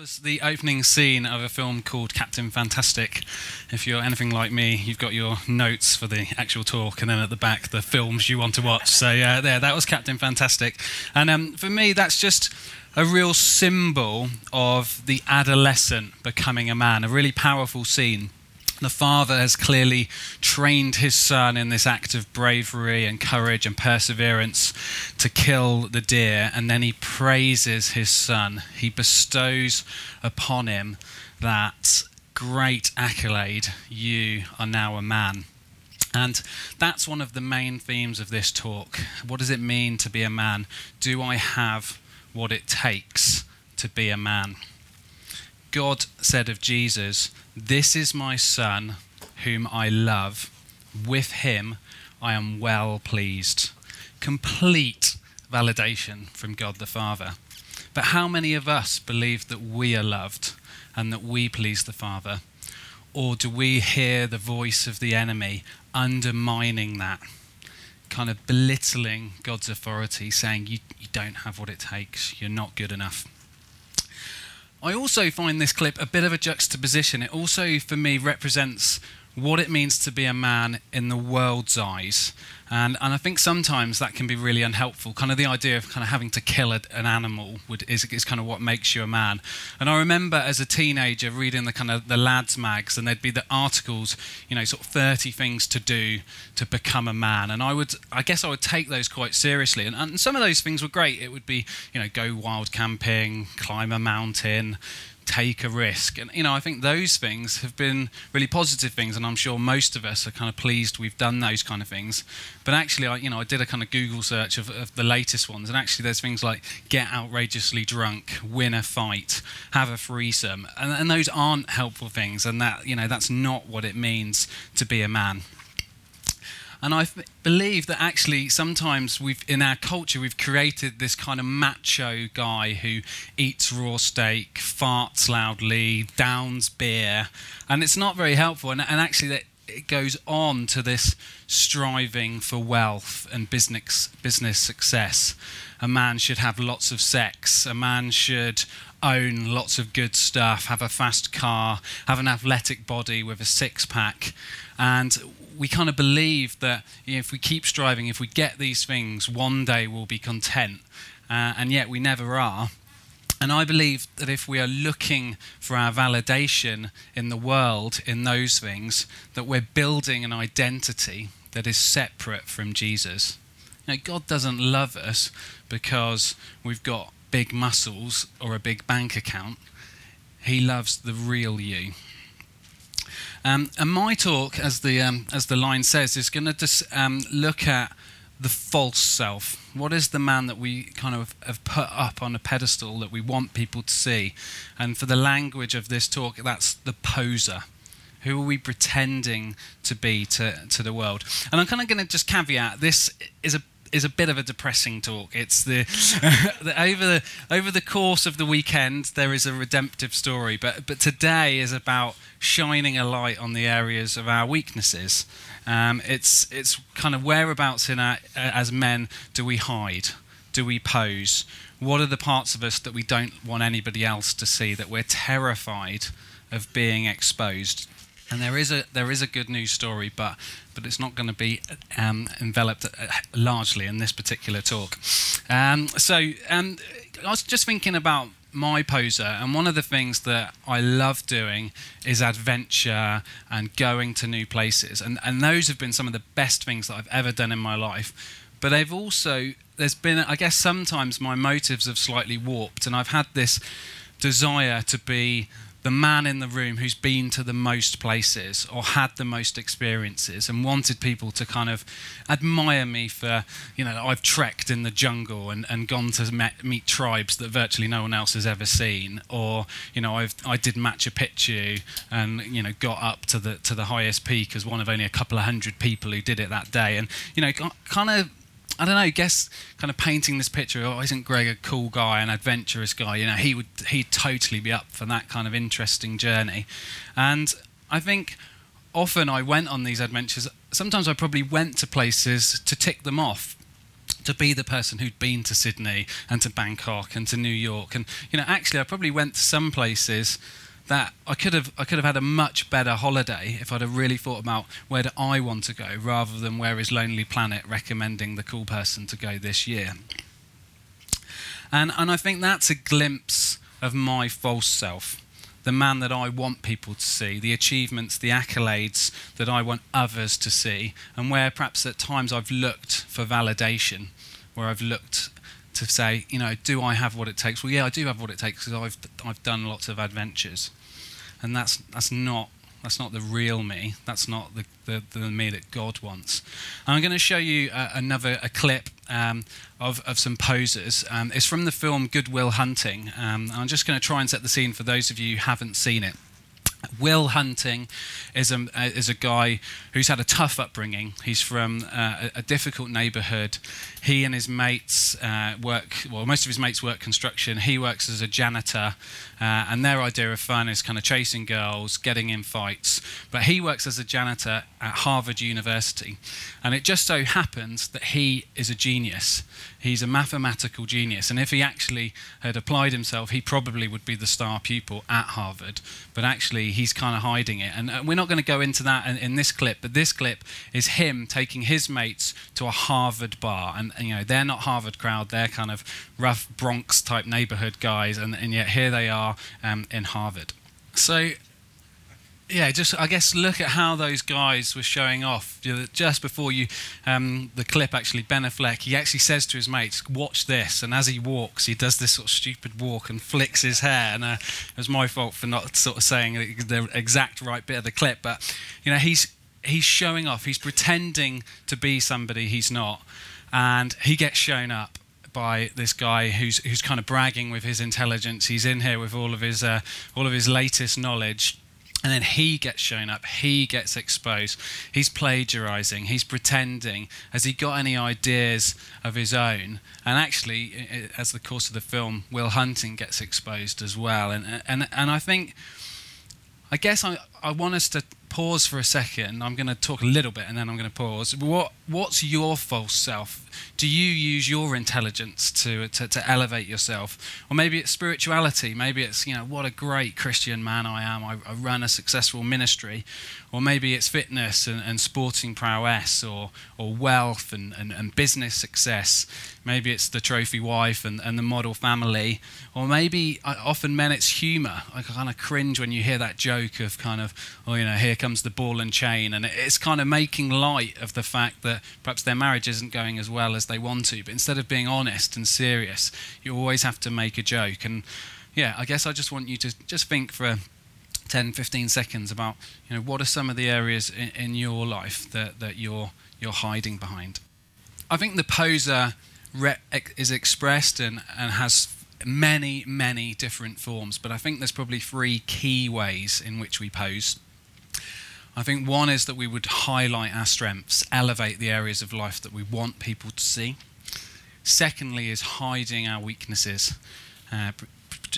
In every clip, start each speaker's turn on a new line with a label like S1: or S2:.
S1: was the opening scene of a film called Captain Fantastic. If you're anything like me, you've got your notes for the actual talk, and then at the back, the films you want to watch. So, yeah, there, that was Captain Fantastic. And um, for me, that's just a real symbol of the adolescent becoming a man, a really powerful scene. The father has clearly trained his son in this act of bravery and courage and perseverance to kill the deer, and then he praises his son. He bestows upon him that great accolade you are now a man. And that's one of the main themes of this talk. What does it mean to be a man? Do I have what it takes to be a man? God said of Jesus, This is my Son, whom I love. With him I am well pleased. Complete validation from God the Father. But how many of us believe that we are loved and that we please the Father? Or do we hear the voice of the enemy undermining that, kind of belittling God's authority, saying, You, you don't have what it takes, you're not good enough? I also find this clip a bit of a juxtaposition. It also, for me, represents what it means to be a man in the world's eyes. And, and I think sometimes that can be really unhelpful. Kind of the idea of kind of having to kill a, an animal would, is, is kind of what makes you a man. And I remember as a teenager reading the kind of the lads mags, and there'd be the articles, you know, sort of 30 things to do to become a man. And I would, I guess I would take those quite seriously. And, and some of those things were great. It would be, you know, go wild camping, climb a mountain, take a risk. And, you know, I think those things have been really positive things, and I'm sure most of us are kind of pleased we've done those kind of things. But actually, I, you know, I did a kind of Google search of, of the latest ones, and actually there's things like get outrageously drunk, win a fight, have a threesome, and, and those aren't helpful things, and that, you know, that's not what it means to be a man. And I believe that actually sometimes we've in our culture we've created this kind of macho guy who eats raw steak, farts loudly, downs beer, and it's not very helpful. And, and actually, that it goes on to this striving for wealth and business business success. A man should have lots of sex. A man should own lots of good stuff, have a fast car, have an athletic body with a six pack. And we kind of believe that if we keep striving, if we get these things, one day we'll be content. Uh, and yet we never are. And I believe that if we are looking for our validation in the world in those things, that we're building an identity that is separate from Jesus. You know, God doesn't love us because we've got big muscles or a big bank account. He loves the real you. Um, and my talk, as the, um, as the line says, is going to just um, look at the false self. What is the man that we kind of have put up on a pedestal that we want people to see? And for the language of this talk, that's the poser. Who are we pretending to be to, to the world? And I'm kind of going to just caveat this is a is a bit of a depressing talk. It's the, the, over the over the course of the weekend there is a redemptive story, but but today is about shining a light on the areas of our weaknesses. Um, it's it's kind of whereabouts in our as men do we hide, do we pose? What are the parts of us that we don't want anybody else to see that we're terrified of being exposed? And there is a there is a good news story, but but it's not going to be um, enveloped uh, largely in this particular talk. Um, so um, I was just thinking about my poser, and one of the things that I love doing is adventure and going to new places, and and those have been some of the best things that I've ever done in my life. But they've also there's been I guess sometimes my motives have slightly warped, and I've had this desire to be the man in the room who's been to the most places or had the most experiences and wanted people to kind of admire me for, you know, I've trekked in the jungle and, and gone to met, meet tribes that virtually no one else has ever seen. Or, you know, I've, I did Machu Picchu and, you know, got up to the, to the highest peak as one of only a couple of hundred people who did it that day. And, you know, kind of I don't know, guess kind of painting this picture, oh, isn't Greg a cool guy, an adventurous guy? You know, he would he'd totally be up for that kind of interesting journey. And I think often I went on these adventures. Sometimes I probably went to places to tick them off. to be the person who'd been to Sydney and to Bangkok and to New York. And you know, actually, I probably went to some places that I could have I could have had a much better holiday if I'd have really thought about where do I want to go rather than where is Lonely Planet recommending the cool person to go this year. And and I think that's a glimpse of my false self. The man that I want people to see, the achievements, the accolades that I want others to see, and where perhaps at times I've looked for validation, where I've looked to say, you know, do I have what it takes? Well, yeah, I do have what it takes because I've I've done lots of adventures and that's that's not that's not the real me. That's not the, the, the me that God wants. And I'm going to show you uh, another a clip um, of, of some posers. Um, it's from the film Good Will Hunting. Um, I'm just going to try and set the scene for those of you who haven't seen it. Will Hunting is a, is a guy who's had a tough upbringing. He's from uh, a, difficult neighborhood. He and his mates uh, work, well, most of his mates work construction. He works as a janitor, uh, and their idea of fun is kind of chasing girls, getting in fights. But he works as a janitor at Harvard University. And it just so happens that he is a genius. He's a mathematical genius. And if he actually had applied himself, he probably would be the star pupil at Harvard. But actually, he's kind of hiding it. And uh, we're not going to go into that in, in, this clip, but this clip is him taking his mates to a Harvard bar. And, and, you know, they're not Harvard crowd, they're kind of rough Bronx type neighborhood guys. And, and yet here they are um, in Harvard. So yeah, just I guess look at how those guys were showing off. Just before you, um, the clip actually, Ben Affleck, he actually says to his mates, "Watch this," and as he walks, he does this sort of stupid walk and flicks his hair. And uh, it was my fault for not sort of saying the exact right bit of the clip, but you know, he's he's showing off. He's pretending to be somebody he's not, and he gets shown up by this guy who's who's kind of bragging with his intelligence. He's in here with all of his uh, all of his latest knowledge and then he gets shown up, he gets exposed. He's plagiarizing, he's pretending. Has he got any ideas of his own? And actually, as the course of the film, Will Hunting gets exposed as well. And, and, and I think, I guess I, I want us to pause for a second. I'm going to talk a little bit and then I'm going to pause. What, what's your false self? Do you use your intelligence to, to, to, elevate yourself? Or maybe it's spirituality. Maybe it's, you know, what a great Christian man I am. I, I run a successful ministry. Or maybe it's fitness and, and sporting prowess or, or wealth and, and, and business success. Maybe it's the trophy wife and, and the model family. Or maybe, uh, often men, it's humor. I kind of cringe when you hear that joke of kind of, oh, you know, here comes the ball and chain. And it's kind of making light of the fact that perhaps their marriage isn't going as well as they want to. But instead of being honest and serious, you always have to make a joke. And yeah, I guess I just want you to just think for 10, 15 seconds about, you know, what are some of the areas in, in your life that, that you're, you're hiding behind. I think the poser re- is expressed and, and has many, many different forms, but I think there's probably three key ways in which we pose. I think one is that we would highlight our strengths, elevate the areas of life that we want people to see. Secondly, is hiding our weaknesses, uh,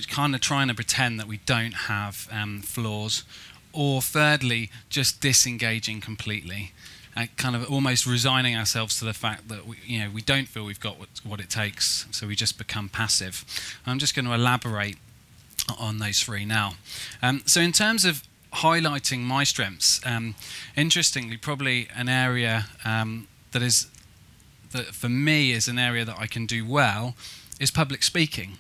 S1: kind of trying to pretend that we don't have um, flaws. Or thirdly, just disengaging completely, uh, kind of almost resigning ourselves to the fact that we, you know we don't feel we've got what, what it takes, so we just become passive. I'm just going to elaborate on those three now. Um, so, in terms of highlighting my strengths. Um, interestingly, probably an area um, that is that for me is an area that I can do well is public speaking.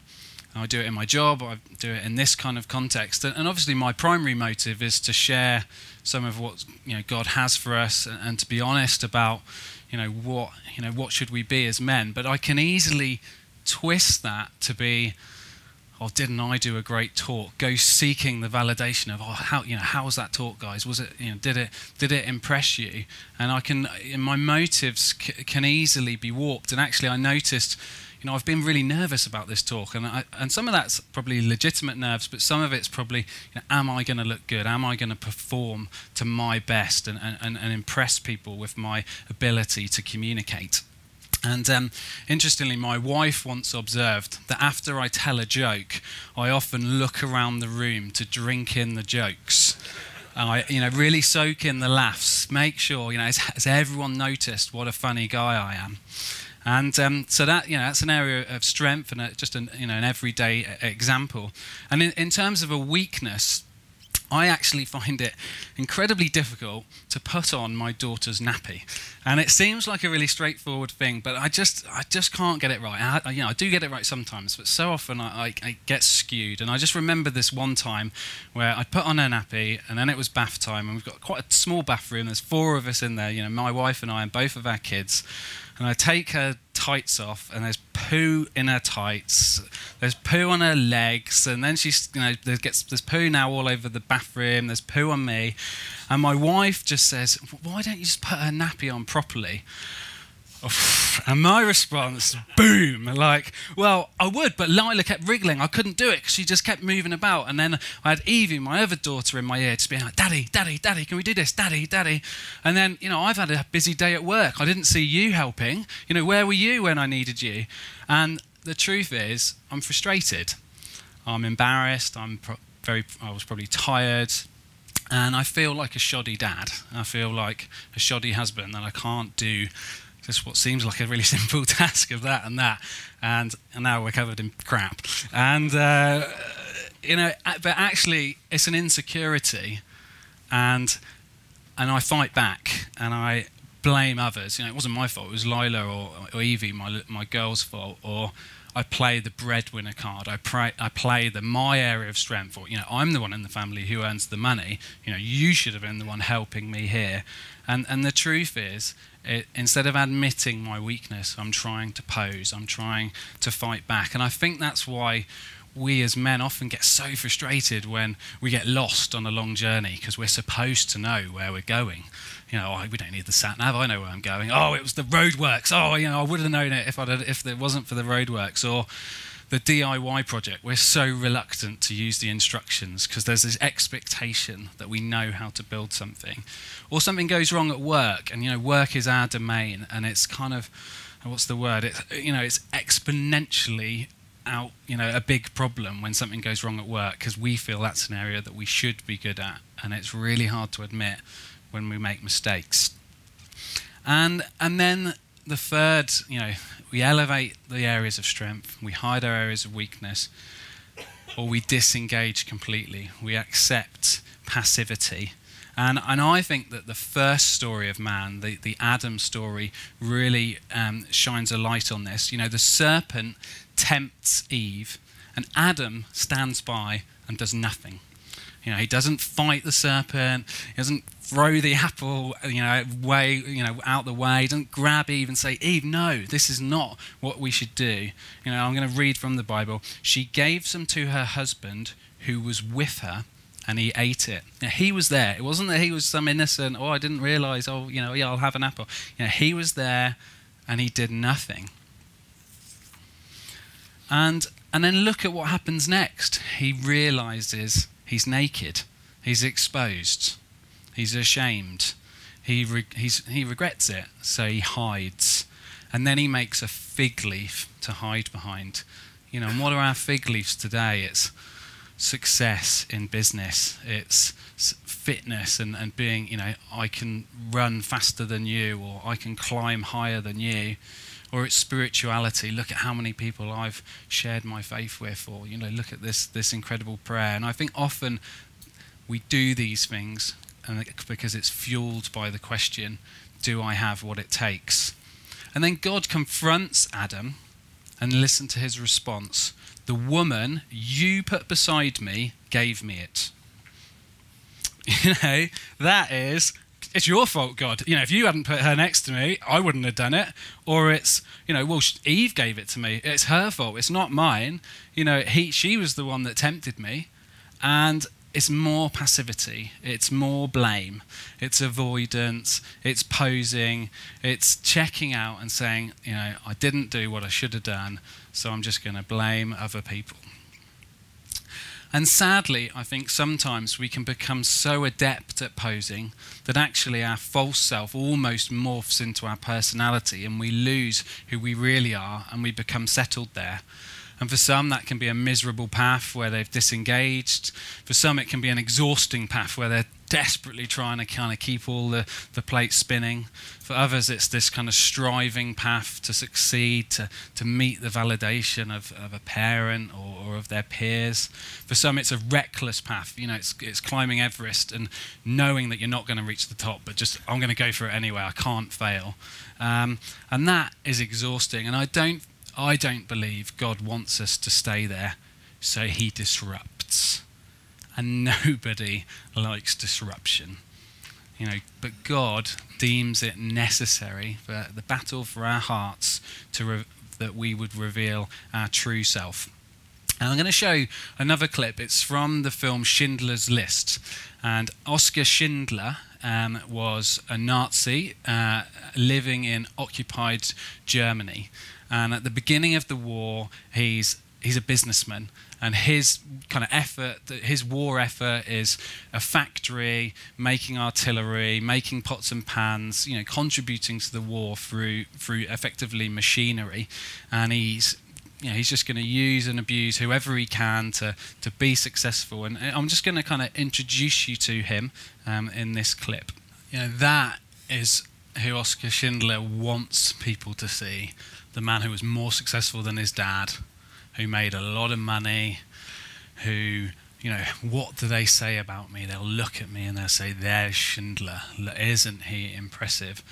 S1: I do it in my job, I do it in this kind of context, and obviously my primary motive is to share some of what you know God has for us, and, and to be honest about you know what you know what should we be as men. But I can easily twist that to be oh, didn't I do a great talk? Go seeking the validation of, oh, how you know, how was that talk, guys? Was it, you know, did it did it impress you? And I can, my motives c- can easily be warped. And actually, I noticed, you know, I've been really nervous about this talk, and I, and some of that's probably legitimate nerves, but some of it's probably, you know, am I going to look good? Am I going to perform to my best and, and, and impress people with my ability to communicate? And um, interestingly, my wife once observed that after I tell a joke, I often look around the room to drink in the jokes. And I, you know, really soak in the laughs. Make sure, you know, has, has everyone noticed what a funny guy I am? And um, so that you know that's an area of strength and a, just an you know an everyday example. And in, in terms of a weakness, I actually find it incredibly difficult to put on my daughter's nappy. And it seems like a really straightforward thing, but I just I just can't get it right. I, you know, I do get it right sometimes, but so often I, I, I, get skewed. And I just remember this one time where I put on her nappy, and then it was bath time, and we've got quite a small bathroom. There's four of us in there, you know, my wife and I, and both of our kids and I take her tights off, and there's poo in her tights. There's poo on her legs, and then she's, you know, there gets there's poo now all over the bathroom. There's poo on me, and my wife just says, "Why don't you just put her nappy on properly?" And my response, boom, like, well, I would, but Lila kept wriggling. I couldn't do it because she just kept moving about. And then I had Evie, my other daughter, in my ear, just being like, Daddy, Daddy, Daddy, can we do this? Daddy, Daddy. And then, you know, I've had a busy day at work. I didn't see you helping. You know, where were you when I needed you? And the truth is, I'm frustrated. I'm embarrassed. I'm pro- very, I was probably tired. And I feel like a shoddy dad. I feel like a shoddy husband, that I can't do just what seems like a really simple task of that and that, and, and now we're covered in crap. And uh, you know, but actually, it's an insecurity, and and I fight back and I blame others. You know, it wasn't my fault. It was Lila or, or Evie, my my girl's fault, or I play the breadwinner card. I, pray, I play the my area of strength. Or you know, I'm the one in the family who earns the money. You know, you should have been the one helping me here. And and the truth is, it, instead of admitting my weakness, I'm trying to pose. I'm trying to fight back. And I think that's why we as men often get so frustrated when we get lost on a long journey because we're supposed to know where we're going. You know, oh, we don't need the sat nav. I know where I'm going. Oh, it was the roadworks. Oh, you know, I would have known it if I if it wasn't for the roadworks or the DIY project. We're so reluctant to use the instructions because there's this expectation that we know how to build something, or something goes wrong at work, and you know, work is our domain, and it's kind of what's the word? It you know, it's exponentially out, you know, a big problem when something goes wrong at work because we feel that's an area that we should be good at, and it's really hard to admit when we make mistakes. And and then the third, you know, we elevate the areas of strength, we hide our areas of weakness, or we disengage completely. We accept passivity. And, and I think that the first story of man, the, the Adam story, really um, shines a light on this. You know, the serpent tempts Eve, and Adam stands by and does nothing. You know, he doesn't fight the serpent. He doesn't throw the apple, you know, way, you know, out the way. He doesn't grab Eve and say, Eve, no, this is not what we should do. You know, I'm going to read from the Bible. She gave some to her husband who was with her, and he ate it. Now, he was there. It wasn't that he was some innocent, oh, I didn't realize, oh, you know, yeah, I'll have an apple. You know, he was there and he did nothing. And, and then look at what happens next. He realizes he's naked, he's exposed, he's ashamed, he, re- he regrets it, so he hides. And then he makes a fig leaf to hide behind. You know, and what are our fig leaves today? It's success in business, it's fitness and, and being, you know, I can run faster than you or I can climb higher than you or it's spirituality. Look at how many people I've shared my faith with, or you know, look at this this incredible prayer. And I think often we do these things because it's fueled by the question, "Do I have what it takes?" And then God confronts Adam, and listen to his response: "The woman you put beside me gave me it." You know, that is it's your fault, God. You know, if you hadn't put her next to me, I wouldn't have done it. Or it's, you know, well, Eve gave it to me. It's her fault. It's not mine. You know, he, she was the one that tempted me. And it's more passivity. It's more blame. It's avoidance. It's posing. It's checking out and saying, you know, I didn't do what I should have done, so I'm just going to blame other people. And sadly, I think sometimes we can become so adept at posing that actually our false self almost morphs into our personality and we lose who we really are and we become settled there. And for some, that can be a miserable path where they've disengaged. For some, it can be an exhausting path where they're desperately trying to kind of keep all the, the plates spinning. For others, it's this kind of striving path to succeed, to, to meet the validation of, of a parent or, or of their peers. For some, it's a reckless path. You know, it's, it's climbing Everest and knowing that you're not going to reach the top, but just, I'm going to go for it anyway. I can't fail. Um, and that is exhausting. And I don't, I don't believe God wants us to stay there, so he disrupts and nobody likes disruption. You know, but God deems it necessary for the battle for our hearts to re- that we would reveal our true self. And I'm going to show another clip. It's from the film Schindler's List. And Oskar Schindler um, was a Nazi uh, living in occupied Germany. And at the beginning of the war, he's, he's a businessman and his kind of effort, his war effort is a factory, making artillery, making pots and pans, you know, contributing to the war through through effectively machinery, and he's you know, he's just going to use and abuse whoever he can to, to be successful. And I'm just going to kind of introduce you to him um, in this clip. You know, that is who Oskar Schindler wants people to see the man who was more successful than his dad, who made a lot of money, who, you know, what do they say about me? They'll look at me and they'll say, there's Schindler. Isn't he impressive?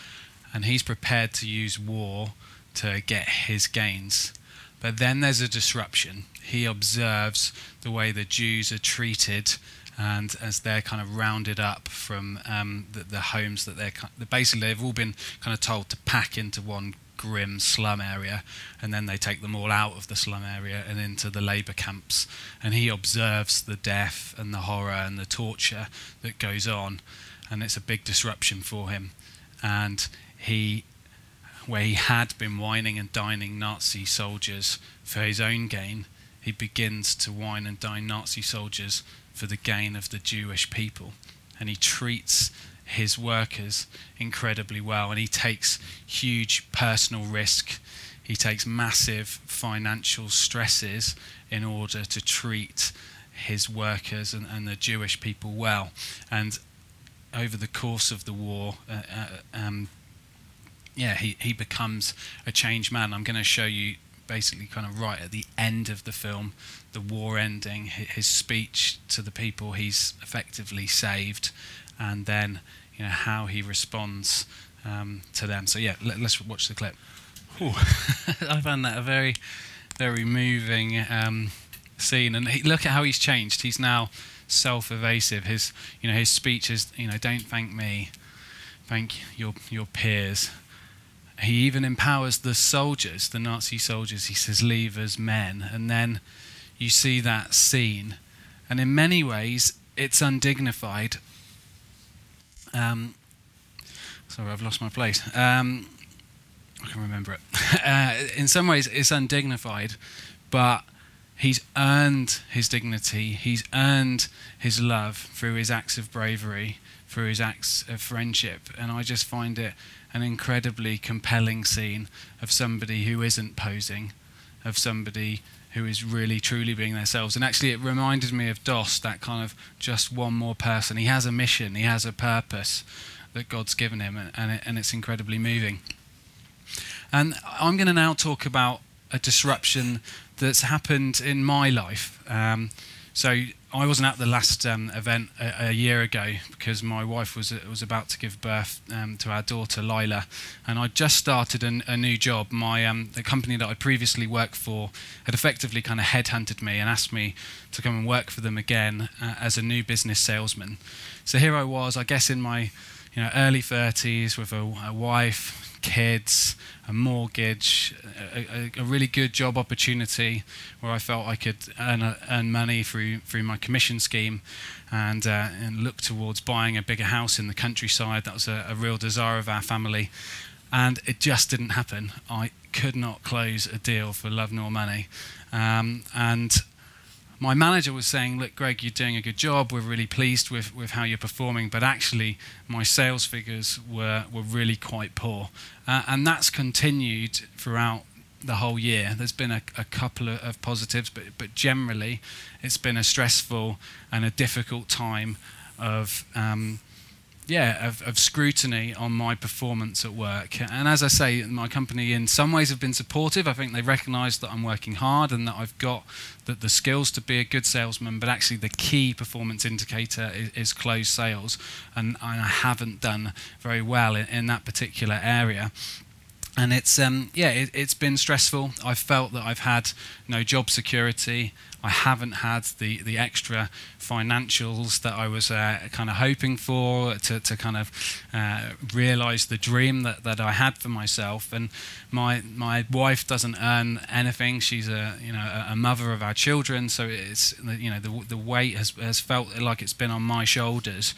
S1: And he's prepared to use war to get his gains. But then there's a disruption. He observes the way the Jews are treated and as they're kind of rounded up from um, the, the, homes that they're basically they've all been kind of told to pack into one grim slum area, and then they take them all out of the slum area and into the labour camps. And he observes the death and the horror and the torture that goes on, and it's a big disruption for him. And he, where he had been wining and dining Nazi soldiers for his own gain, he begins to wine and dine Nazi soldiers for the gain of the Jewish people. And he treats his workers incredibly well, and he takes huge personal risk. He takes massive financial stresses in order to treat his workers and, and the Jewish people well. And over the course of the war, uh, uh, um, yeah, he, he becomes a changed man. I'm going to show you basically kind of right at the end of the film, the war ending, his speech to the people he's effectively saved, and then you know how he responds um, to them. So yeah, let, us watch the clip. I found that a very, very moving um, scene, and he, look at how he's changed. He's now self-evasive. His, you know, his speech is, you know, don't thank me, thank your your peers. He even empowers the soldiers, the Nazi soldiers. He says, "Leave as men," and then you see that scene, and in many ways, it's undignified um, sorry, I've lost my place. Um, I can remember it. uh, in some ways, it's undignified, but he's earned his dignity. He's earned his love through his acts of bravery, through his acts of friendship. And I just find it an incredibly compelling scene of somebody who isn't posing, of somebody who is really truly being themselves. And actually, it reminded me of Doss, that kind of just one more person. He has a mission, he has a purpose that God's given him, and, it, and it's incredibly moving. And I'm going to now talk about a disruption that's happened in my life. Um, so I wasn't at the last um, event a, a, year ago because my wife was was about to give birth um, to our daughter Lila, and I just started an, a new job. My um, the company that I previously worked for had effectively kind of headhunted me and asked me to come and work for them again uh, as a new business salesman. So here I was, I guess in my you know early 30s with a, a wife, kids, a mortgage, a, a, a, really good job opportunity where I felt I could earn, a, earn money through through my commission scheme, and uh, and look towards buying a bigger house in the countryside. That was a, real desire of our family, and it just didn't happen. I could not close a deal for love nor money, um, and my manager was saying, Look, Greg, you're doing a good job. We're really pleased with, with how you're performing. But actually, my sales figures were, were really quite poor. Uh, and that's continued throughout the whole year. There's been a, a couple of, of, positives, but, but generally, it's been a stressful and a difficult time of um, yeah, of, of, scrutiny on my performance at work. And as I say, my company in some ways have been supportive. I think they recognise that I'm working hard and that I've got the, the, skills to be a good salesman, but actually the key performance indicator is, is closed sales. And, and, I haven't done very well in, in that particular area and it's um, yeah, it, has been stressful. I've felt that I've had no job security. I haven't had the, the extra financials that I was uh, kind of hoping for to, to kind of uh, realize the dream that, that I had for myself. And my my wife doesn't earn anything. She's a you know a mother of our children, so it's you know the the weight has has felt like it's been on my shoulders.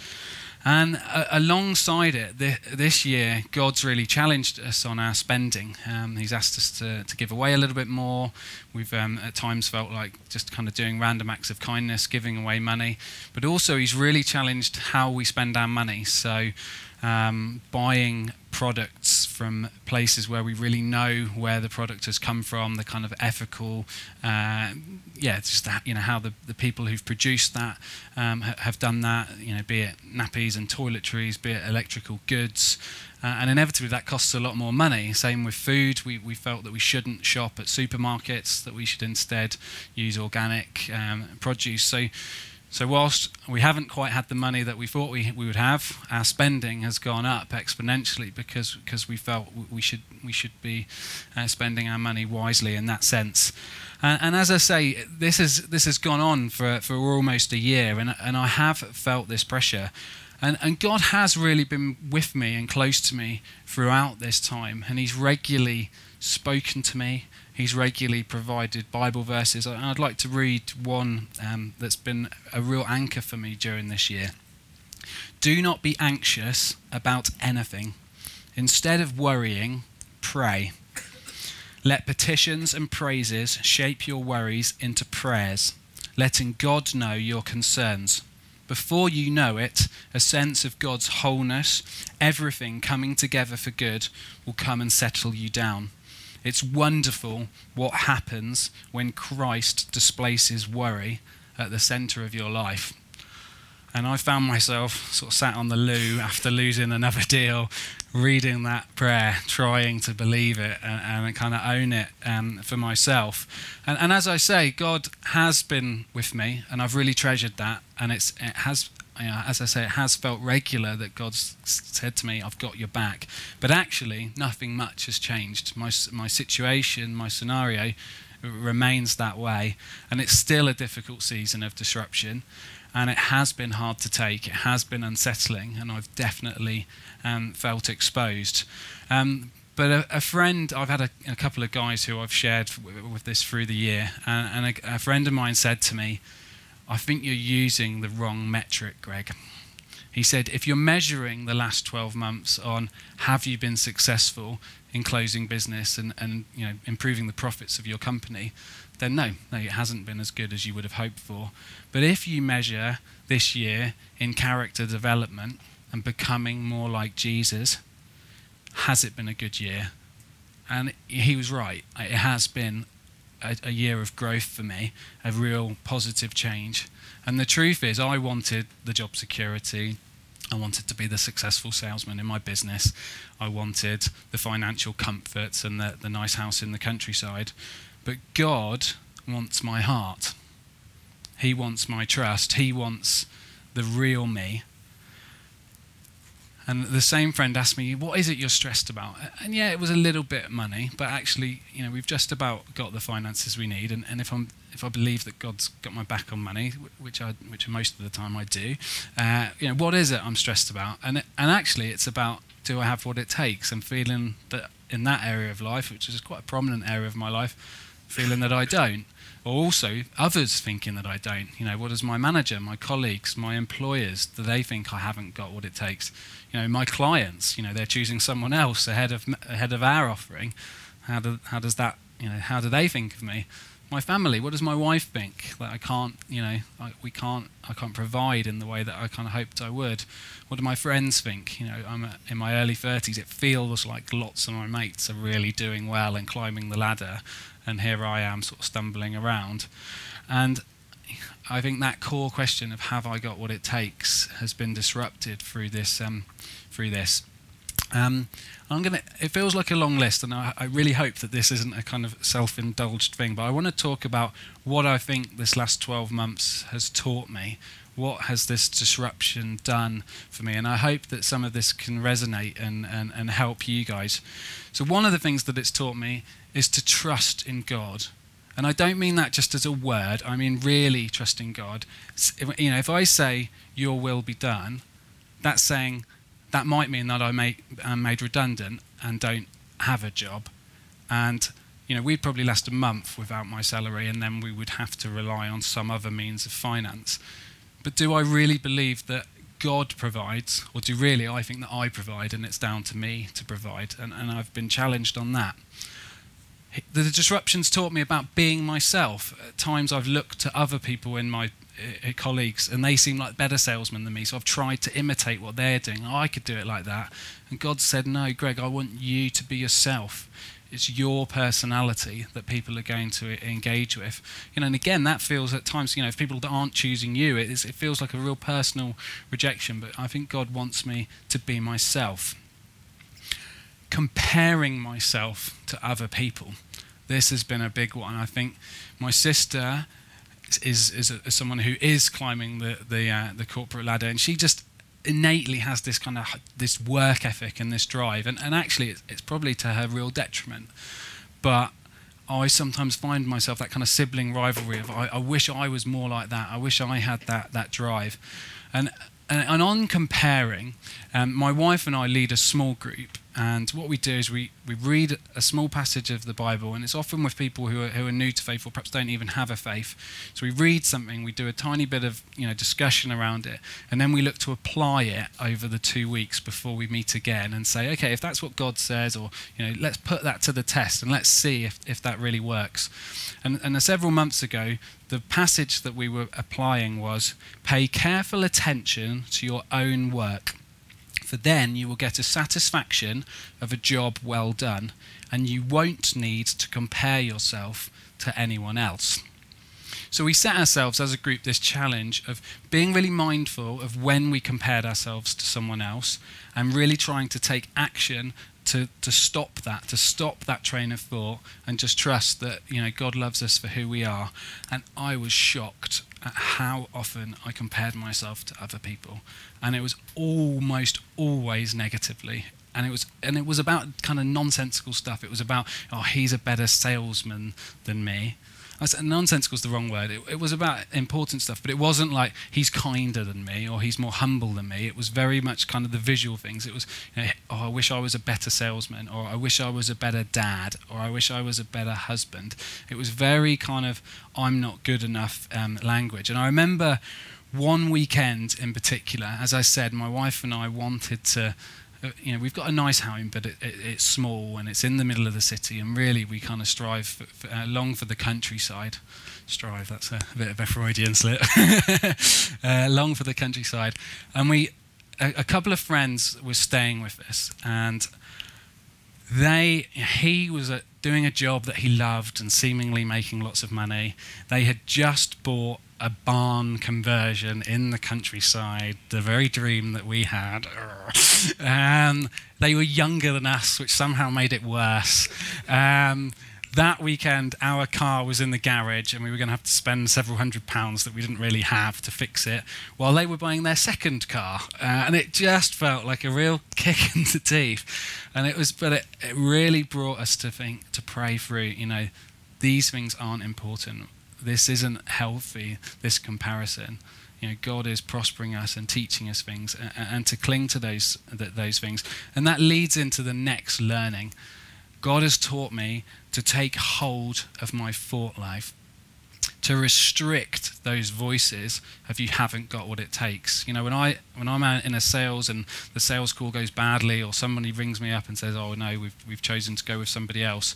S1: And uh, alongside it, th- this year, God's really challenged us on our spending. Um, he's asked us to, to give away a little bit more. We've um, at times felt like just kind of doing random acts of kindness, giving away money. But also, He's really challenged how we spend our money. So, um, buying products from places where we really know where the product has come from, the kind of ethical, uh, yeah, just that, you know, how the, the people who've produced that um, ha- have done that, you know, be it nappies and toiletries, be it electrical goods. Uh, and inevitably that costs a lot more money. Same with food. We, we felt that we shouldn't shop at supermarkets, that we should instead use organic um, produce. So so, whilst we haven't quite had the money that we thought we, we would have, our spending has gone up exponentially because, because we felt we should, we should be uh, spending our money wisely in that sense. And, and, as I say, this, is, this has gone on for, for almost a year, and, and I have felt this pressure. And, and God has really been with me and close to me throughout this time, and He's regularly spoken to me he's regularly provided Bible verses. I'd like to read one um, that's been a real anchor for me during this year. Do not be anxious about anything. Instead of worrying, pray. Let petitions and praises shape your worries into prayers, letting God know your concerns. Before you know it, a sense of God's wholeness, everything coming together for good, will come and settle you down. It's wonderful what happens when Christ displaces worry at the center of your life. And I found myself sort of sat on the loo after losing another deal, reading that prayer, trying to believe it and, and kind of own it um, for myself. And, and, as I say, God has been with me, and I've really treasured that. And it's, it has you know, as I say, it has felt regular that God's said to me, I've got your back. But actually, nothing much has changed. My, my situation, my scenario remains that way. And it's still a difficult season of disruption. And it has been hard to take. It has been unsettling. And I've definitely um, felt exposed. Um, but a, a, friend, I've had a, a, couple of guys who I've shared w- with this through the year. And, and a, a friend of mine said to me, I think you're using the wrong metric, Greg. He said, if you're measuring the last 12 months on have you been successful in closing business and, and you know, improving the profits of your company, then no, no, it hasn't been as good as you would have hoped for. But if you measure this year in character development and becoming more like Jesus, has it been a good year? And he was right. It has been a, a year of growth for me, a real positive change. And the truth is, I wanted the job security. I wanted to be the successful salesman in my business. I wanted the financial comforts and the, the nice house in the countryside. But God wants my heart. He wants my trust. He wants the real me. And the same friend asked me, "What is it you're stressed about?" And yeah, it was a little bit money, but actually, you know, we've just about got the finances we need. And, and if I'm if I believe that God's got my back on money, which I which most of the time I do, uh, you know, what is it I'm stressed about? And and actually, it's about do I have what it takes? I'm feeling that in that area of life, which is quite a prominent area of my life, feeling that I don't or also others thinking that I don't. You know, what does my manager, my colleagues, my employers, do they think I haven't got what it takes? You know, my clients, you know, they're choosing someone else ahead of ahead of our offering. How do, how does that, you know, how do they think of me? My family, what does my wife think that I can't, you know, I, we can't, I can't provide in the way that I kind of hoped I would? What do my friends think? You know, I'm in my early 30s. It feels like lots of my mates are really doing well and climbing the ladder, and here I am sort of stumbling around. And. I think that core question of have I got what it takes has been disrupted through this. Um, through this. Um, I'm gonna. It feels like a long list, and I, I, really hope that this isn't a kind of self-indulged thing. But I want to talk about what I think this last 12 months has taught me. What has this disruption done for me? And I hope that some of this can resonate and, and, and help you guys. So one of the things that it's taught me is to trust in God. And I don't mean that just as a word. I mean really trusting God. You know, if I say "Your will be done," that's saying that might mean that I may, am made redundant and don't have a job. And you know, we'd probably last a month without my salary, and then we would have to rely on some other means of finance. But do I really believe that God provides, or do really I think that I provide, and it's down to me to provide? And, and I've been challenged on that. The disruptions taught me about being myself. At times I've looked to other people in my uh, colleagues and they seem like better salesmen than me so i've tried to imitate what they're doing. I could do it like that. And god said no greg i want you to be yourself. It's your personality that people are going to engage with. You know and again that feels at times you know if people aren't choosing you it, it feels like a real personal rejection but i think god wants me to be myself comparing myself to other people this has been a big one i think my sister is is, a, someone who is climbing the the uh, the corporate ladder, and she just innately has this kind of this work ethic and this drive, and and actually it's, it's probably to her real detriment, but. I sometimes find myself that kind of sibling rivalry of I, I wish I was more like that. I wish I had that that drive, and and, and on comparing, um, my wife and I lead a small group, and what we do is we, we read a small passage of the Bible, and it's often with people who are, who are new to faith or perhaps don't even have a faith. So we read something, we do a tiny bit of you know discussion around it, and then we look to apply it over the two weeks before we meet again and say, okay, if that's what God says, or you know, let's put that to the test and let's see if, if that really works. And, and several months ago, the passage that we were applying was pay careful attention to your own work for then you will get a satisfaction of a job well done, and you won't need to compare yourself to anyone else. So we set ourselves as a group this challenge of being really mindful of when we compared ourselves to someone else and really trying to take action to, to stop that, to stop that train of thought and just trust that, you know, God loves us for who we are. And I was shocked at how often I compared myself to other people, and it was almost always negatively. And it was, and it was about kind of nonsensical stuff. It was about, oh, he's a better salesman than me, nonsensical is the wrong word. It, it, was about important stuff, but it wasn't like he's kinder than me or he's more humble than me. It was very much kind of the visual things. It was, you know, oh, I wish I was a better salesman, or I wish I was a better dad, or I wish I was a better husband. It was very kind of I'm not good enough um, language. And I remember one weekend in particular, as I said, my wife and I wanted to you know, we've got a nice home, but it, it, it's small and it's in the middle of the city, and really we kind of strive for, for, uh, long for the countryside. Strive, that's a, a bit of a Freudian slip. uh, long for the countryside. And we, a, a couple of friends were staying with us, and they, he was a, doing a job that he loved and seemingly making lots of money. They had just bought a barn conversion in the countryside, the very dream that we had. Um, they were younger than us, which somehow made it worse. Um, that weekend, our car was in the garage, and we were going to have to spend several hundred pounds that we didn't really have to fix it, while they were buying their second car. Uh, and it just felt like a real kick in the teeth. And it was, but it, it really brought us to think, to pray through, you know, these things aren't important this isn't healthy, this comparison. You know, God is prospering us and teaching us things, and, and to cling to those, those things. And that leads into the next learning. God has taught me to take hold of my thought life, to restrict those voices if you haven't got what it takes. You know, when I when I'm out in a sales and the sales call goes badly, or somebody rings me up and says, "Oh no, we've we've chosen to go with somebody else,"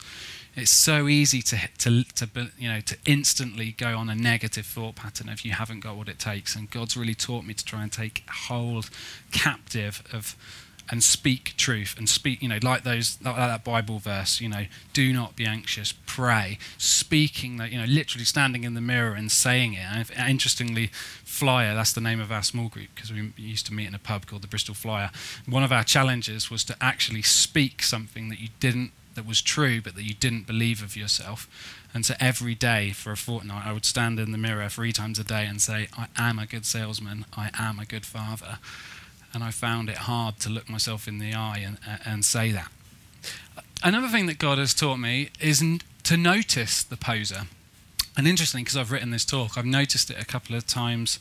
S1: It's so easy to, to, to, you know, to instantly go on a negative thought pattern if you haven't got what it takes. And God's really taught me to try and take hold captive of, and speak truth and speak, you know, like those, like that Bible verse, you know, do not be anxious, pray, speaking that, you know, literally standing in the mirror and saying it. And if, interestingly, Flyer, that's the name of our small group because we used to meet in a pub called the Bristol Flyer. One of our challenges was to actually speak something that you didn't, that was true, but that you didn't believe of yourself. And so every day for a fortnight, I would stand in the mirror three times a day and say, I am a good salesman, I am a good father and I found it hard to look myself in the eye and, and say that. Another thing that God has taught me is to notice the poser. And interesting, because I've written this talk, I've noticed it a couple of times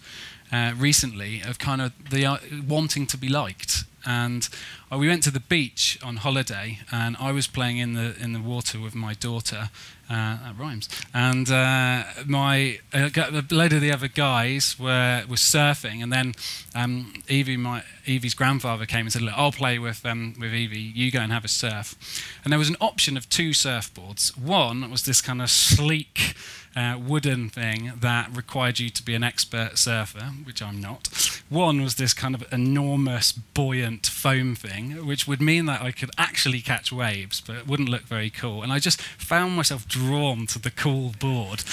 S1: uh, recently of kind of the uh, wanting to be liked. And we went to the beach on holiday, and I was playing in the in the water with my daughter, uh, that rhymes. And uh, my uh, a load of the other guys were were surfing, and then um, Evie, my Evie's grandfather came and said, "Look, I'll play with um, with Evie. You go and have a surf." And there was an option of two surfboards. One was this kind of sleek. Uh, wooden thing that required you to be an expert surfer, which I'm not. One was this kind of enormous, buoyant foam thing, which would mean that I could actually catch waves, but it wouldn't look very cool. And I just found myself drawn to the cool board.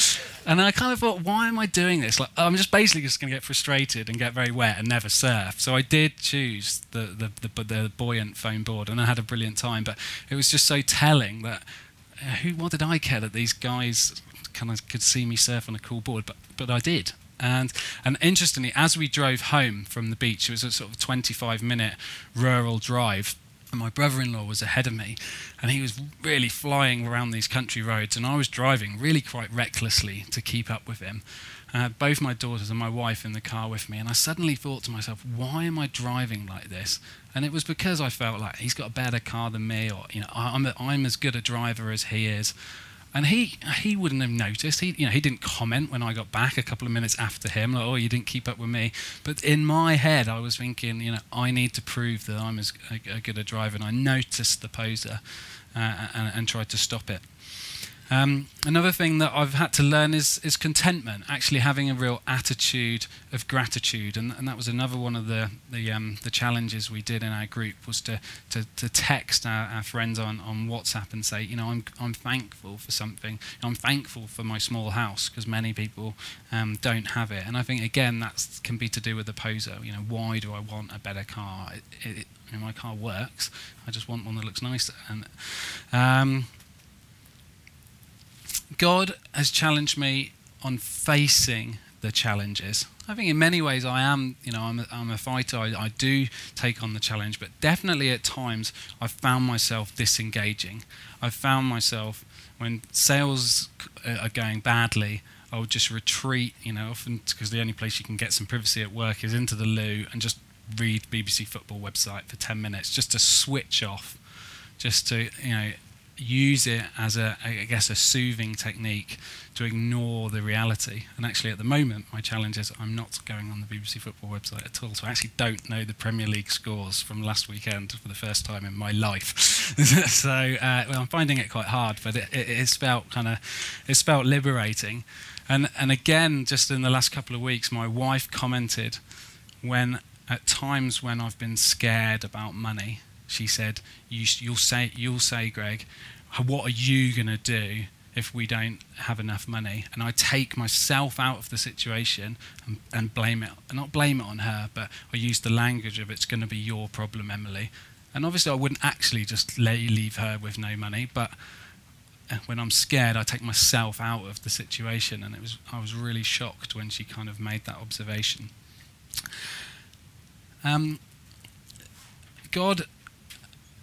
S1: And I kind of thought, why am I doing this? Like, I'm just basically just going to get frustrated and get very wet and never surf. So I did choose the, the, the, the buoyant foam board, and I had a brilliant time. But it was just so telling that Uh, who, what did I care that these guys kind of could see me surf on a cool board? But, but I did. And, and interestingly, as we drove home from the beach, it was a sort of 25 minute rural drive and my brother-in-law was ahead of me and he was really flying around these country roads and i was driving really quite recklessly to keep up with him uh, both my daughters and my wife in the car with me and i suddenly thought to myself why am i driving like this and it was because i felt like he's got a better car than me or you know i'm, I'm as good a driver as he is and he he wouldn't have noticed. He you know he didn't comment when I got back a couple of minutes after him. Like, oh, you didn't keep up with me. But in my head, I was thinking, you know, I need to prove that I'm as a, a good a driver. And I noticed the poser uh, and, and tried to stop it. Um, another thing that I've had to learn is, is contentment, actually having a real attitude of gratitude. And, and that was another one of the, the, um, the challenges we did in our group was to, to, to text our, our, friends on, on WhatsApp and say, you know, I'm, I'm thankful for something. I'm thankful for my small house because many people um, don't have it. And I think, again, that can be to do with the poser. You know, why do I want a better car? It, it, you know, my car works. I just want one that looks nicer. And um, God has challenged me on facing the challenges. I think in many ways I am, you know, I'm a, I'm a fighter. I, I, do take on the challenge, but definitely at times I've found myself disengaging. I've found myself when sales uh, are going badly, I would just retreat, you know, often because the only place you can get some privacy at work is into the loo and just read BBC football website for 10 minutes just to switch off, just to, you know, use it as a, I guess, a soothing technique to ignore the reality. And actually, at the moment, my challenge is I'm not going on the BBC Football website at all. So I actually don't know the Premier League scores from last weekend for the first time in my life. so uh, well, I'm finding it quite hard, but it, it, it's felt kind of, it's felt liberating. And and again, just in the last couple of weeks, my wife commented when at times when I've been scared about money she said, you, will say, you'll say, Greg, what are you going to do if we don't have enough money? And I take myself out of the situation and, and blame it, not blame it on her, but I use the language of it's going to be your problem, Emily. And obviously, I wouldn't actually just leave her with no money, but uh, when I'm scared, I take myself out of the situation. And it was, I was really shocked when she kind of made that observation. Um, God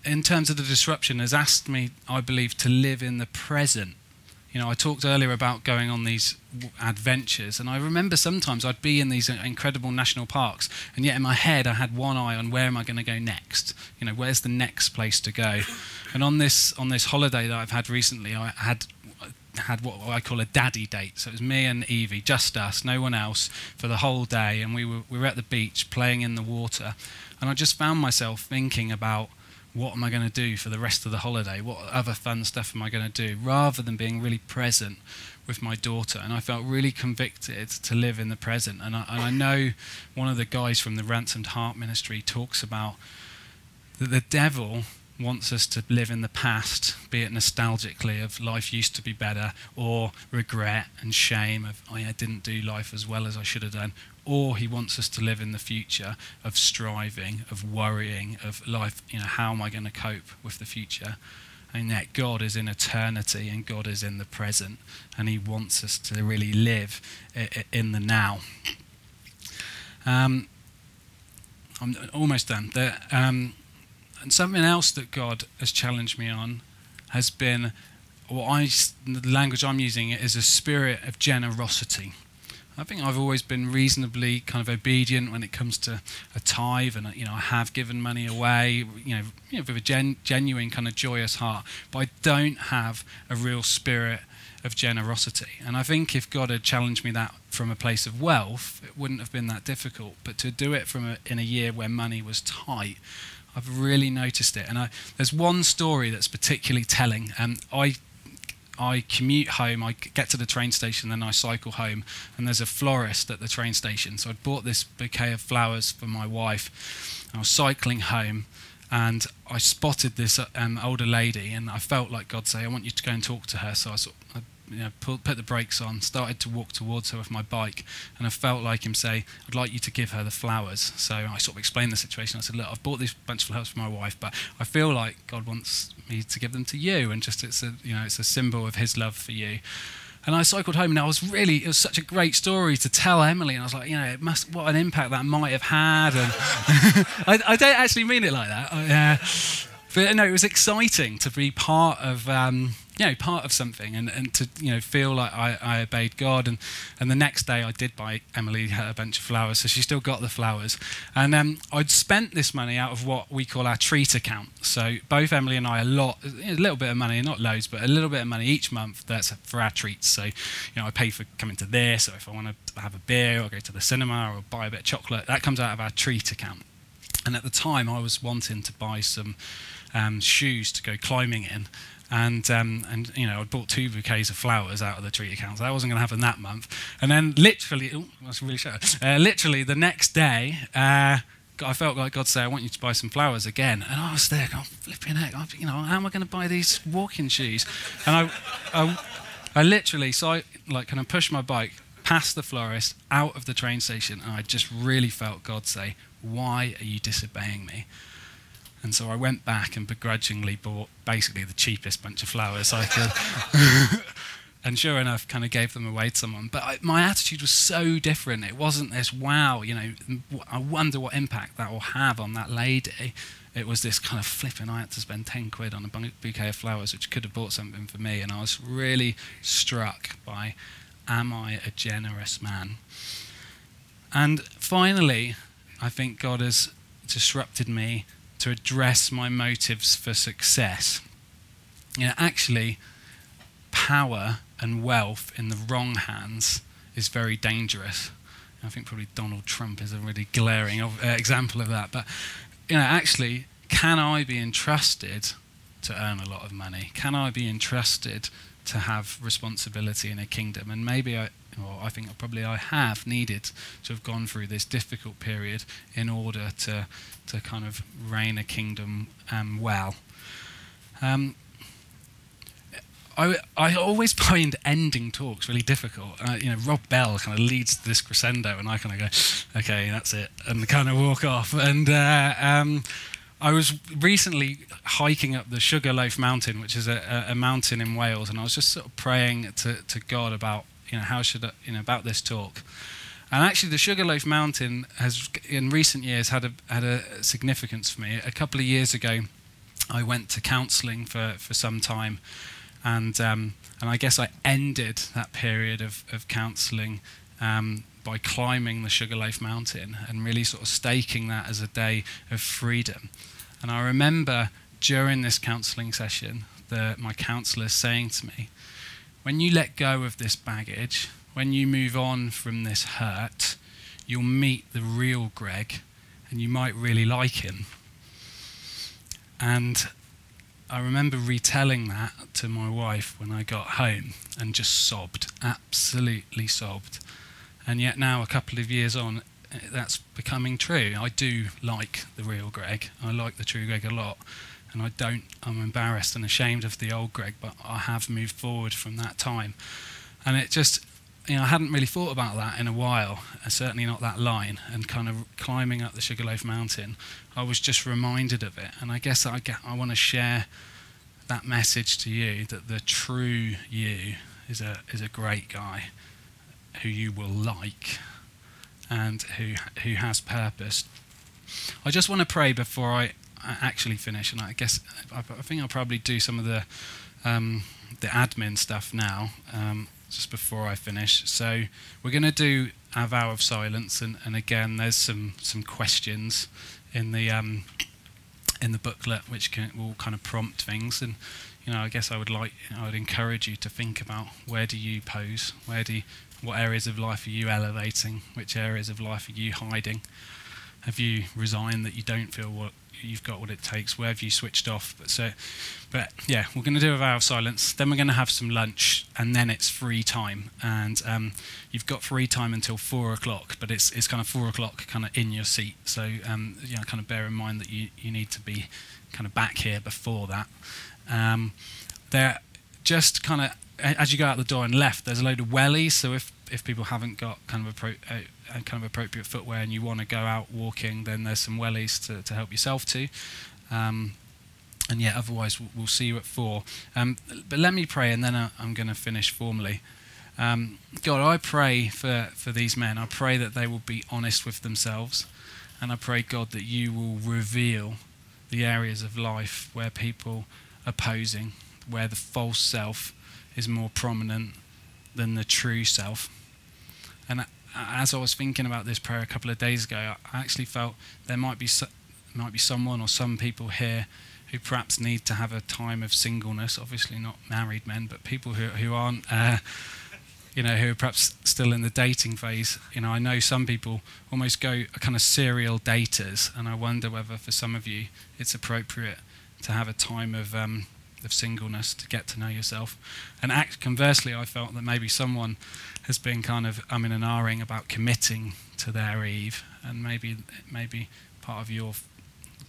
S1: in terms of the disruption, has asked me, I believe, to live in the present. You know, I talked earlier about going on these adventures, and I remember sometimes I'd be in these uh, incredible national parks, and yet in my head I had one eye on where am I going to go next? You know, where's the next place to go? And on this on this holiday that I've had recently, I had had what I call a daddy date. So it was me and Evie, just us, no one else, for the whole day, and we were we were at the beach playing in the water, and I just found myself thinking about what am I going to do for the rest of the holiday? What other fun stuff am I going to do? Rather than being really present with my daughter. And I felt really convicted to live in the present. And I, and I know one of the guys from the Ransomed Heart Ministry talks about that the devil wants us to live in the past, be it nostalgically of life used to be better, or regret and shame of oh, I didn't do life as well as I should have done, or he wants us to live in the future of striving, of worrying, of life, you know, how am I going to cope with the future? And yet God is in eternity and God is in the present, and he wants us to really live in the now. Um, I'm almost done. The, um, and something else that God has challenged me on has been what I, the language I'm using is a spirit of generosity. I think I've always been reasonably kind of obedient when it comes to a tithe, and you know I have given money away, you know, you know with a gen, genuine kind of joyous heart. But I don't have a real spirit of generosity. And I think if God had challenged me that from a place of wealth, it wouldn't have been that difficult. But to do it from a, in a year where money was tight I've really noticed it. And I, there's one story that's particularly telling. And I, I commute home, I get to the train station, then I cycle home, and there's a florist at the train station. So I'd bought this bouquet of flowers for my wife. I was cycling home, and I spotted this um, older lady, and I felt like God say, "I want you to go and talk to her." So I sort, I you know, put, put the brakes on, started to walk towards her with my bike, and I felt like him say, I'd like you to give her the flowers. So I sort of explained the situation. I said, Look, I've bought this bunch of flowers for my wife, but I feel like God wants me to give them to you, and just it's a, you know, it's a symbol of his love for you. And I cycled home, and I was really, it was such a great story to tell Emily. And I was like, you know, it must, what an impact that might have had. And I, I, don't actually mean it like that. I, uh, but no, it was exciting to be part of, um, you know, part of something and, and to, you know, feel like I, I obeyed God. And, and the next day I did buy Emily a bunch of flowers, so she still got the flowers. And um, I'd spent this money out of what we call our treat account. So both Emily and I, a lot, a little bit of money, not loads, but a little bit of money each month that's for our treats. So, you know, I pay for coming to this, or if I want to have a beer or go to the cinema or buy a bit of chocolate, that comes out of our treat account. And at the time, I was wanting to buy some um, shoes to go climbing in. And um, and you know, I bought two bouquets of flowers out of the treat account. So that wasn't going to happen that month. And then literally, oh, that's really shut. Uh, literally the next day, uh, I felt like God said, "I want you to buy some flowers again." And I was there, going, "Flipping heck! I, you know, how am I going to buy these walking shoes?" And I, I, I literally, so I like kind of pushed my bike past the florist, out of the train station, and I just really felt God say, "Why are you disobeying me?" And so I went back and begrudgingly bought basically the cheapest bunch of flowers I could. and sure enough, kind of gave them away to someone. But I, my attitude was so different. It wasn't this, wow, you know, I wonder what impact that will have on that lady. It was this kind of flipping, I had to spend 10 quid on a bouquet of flowers, which could have bought something for me. And I was really struck by, am I a generous man? And finally, I think God has disrupted me to address my motives for success. You know, actually, power and wealth in the wrong hands is very dangerous. I think probably Donald Trump is a really glaring uh, example of that. But you know, actually, can I be entrusted to earn a lot of money? Can I be entrusted to have responsibility in a kingdom? And maybe I, or I think probably I have needed to have gone through this difficult period in order to to kind of reign a kingdom um, well. Um, I, I always find ending talks really difficult. Uh, you know, Rob Bell kind of leads this crescendo, and I kind of go, "Okay, that's it," and kind of walk off. And uh, um, I was recently hiking up the Sugarloaf Mountain, which is a, a, mountain in Wales, and I was just sort of praying to, to God about, you know, how should I, you know, about this talk. And actually, the Sugarloaf Mountain has, in recent years, had a, had a significance for me. A couple of years ago, I went to counselling for, for some time, and um, and I guess I ended that period of, of counselling um, by climbing the Sugarloaf Mountain and really sort of staking that as a day of freedom. And I remember during this counselling session, the, my counsellor saying to me, when you let go of this baggage, when you move on from this hurt, you'll meet the real Greg and you might really like him. And I remember retelling that to my wife when I got home and just sobbed, absolutely sobbed. And yet now, a couple of years on, that's becoming true. I do like the real Greg. I like the true Greg a lot. And I don't, I'm embarrassed and ashamed of the old Greg, but I have moved forward from that time. And it just, you know, I hadn't really thought about that in a while, certainly not that line. And kind of climbing up the Sugarloaf Mountain, I was just reminded of it. And I guess I, get, I want to share that message to you that the true you is a, is a great guy who you will like and who, who has purpose. I just want to pray before I actually finish, and I guess I, I think I'll probably do some of the um, the admin stuff now, um, just before I finish. So we're going to do our vow of silence, and, and again, there's some some questions in the um, in the booklet which can, will kind of prompt things, and you know, I guess I would like I would encourage you to think about where do you pose, where do you, what areas of life are you elevating? Which areas of life are you hiding? Have you resigned that you don't feel what you've got what it takes? Where have you switched off? But so, but yeah, we're going to do a vow of silence. Then we're going to have some lunch, and then it's free time. And um, you've got free time until four o'clock, but it's it's kind of four o'clock, kind of in your seat. So um, you know, kind of bear in mind that you you need to be kind of back here before that. Um, there, just kind of as you go out the door and left, there's a load of wellies. So if if people haven't got kind of appro- uh, uh, kind of appropriate footwear and you want to go out walking, then there's some wellies to, to help yourself to. Um, and yeah, otherwise we'll, we'll, see you at four. Um, but let me pray, and then I, am going to finish formally. Um, God, I pray for, for these men. I pray that they will be honest with themselves. And I pray, God, that you will reveal the areas of life where people are posing, where the false self is more prominent than the true self. And as I was thinking about this prayer a couple of days ago, I actually felt there might be so, might be someone or some people here who perhaps need to have a time of singleness. Obviously, not married men, but people who who aren't. Uh, you know, who are perhaps still in the dating phase. You know, I know some people almost go kind of serial daters, and I wonder whether for some of you it's appropriate to have a time of um, of singleness to get to know yourself. And act, conversely, I felt that maybe someone has been kind of umming and ahhing about committing to their Eve, and maybe maybe part of your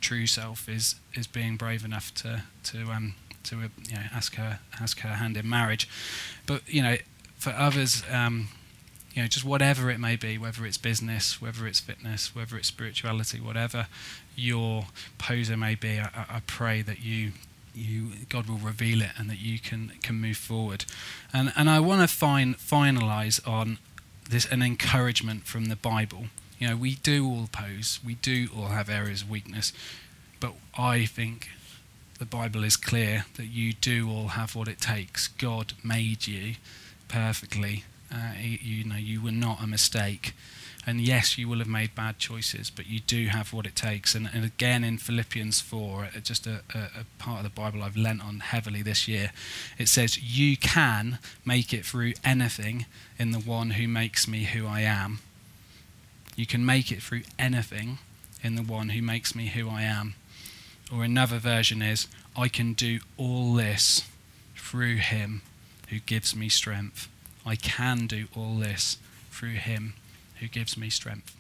S1: true self is is being brave enough to to um to uh, you know ask her ask her hand in marriage. But you know, for others. Um, you know, just whatever it may be, whether it's business, whether it's fitness, whether it's spirituality, whatever your poser may be, I, I pray that you you God will reveal it and that you can can move forward. And and I want to find finalize on this an encouragement from the Bible. You know, we do all pose, we do all have areas of weakness, but I think the Bible is clear that you do all have what it takes. God made you perfectly. Uh, you, know, you were not a mistake. And yes, you will have made bad choices, but you do have what it takes. And, and again, in Philippians 4, uh, just a, a, a part of the Bible I've lent on heavily this year, it says, You can make it through anything in the one who makes me who I am. You can make it through anything in the one who makes me who I am. Or another version is, I can do all this through him who gives me strength. I can do all this through him who gives me strength.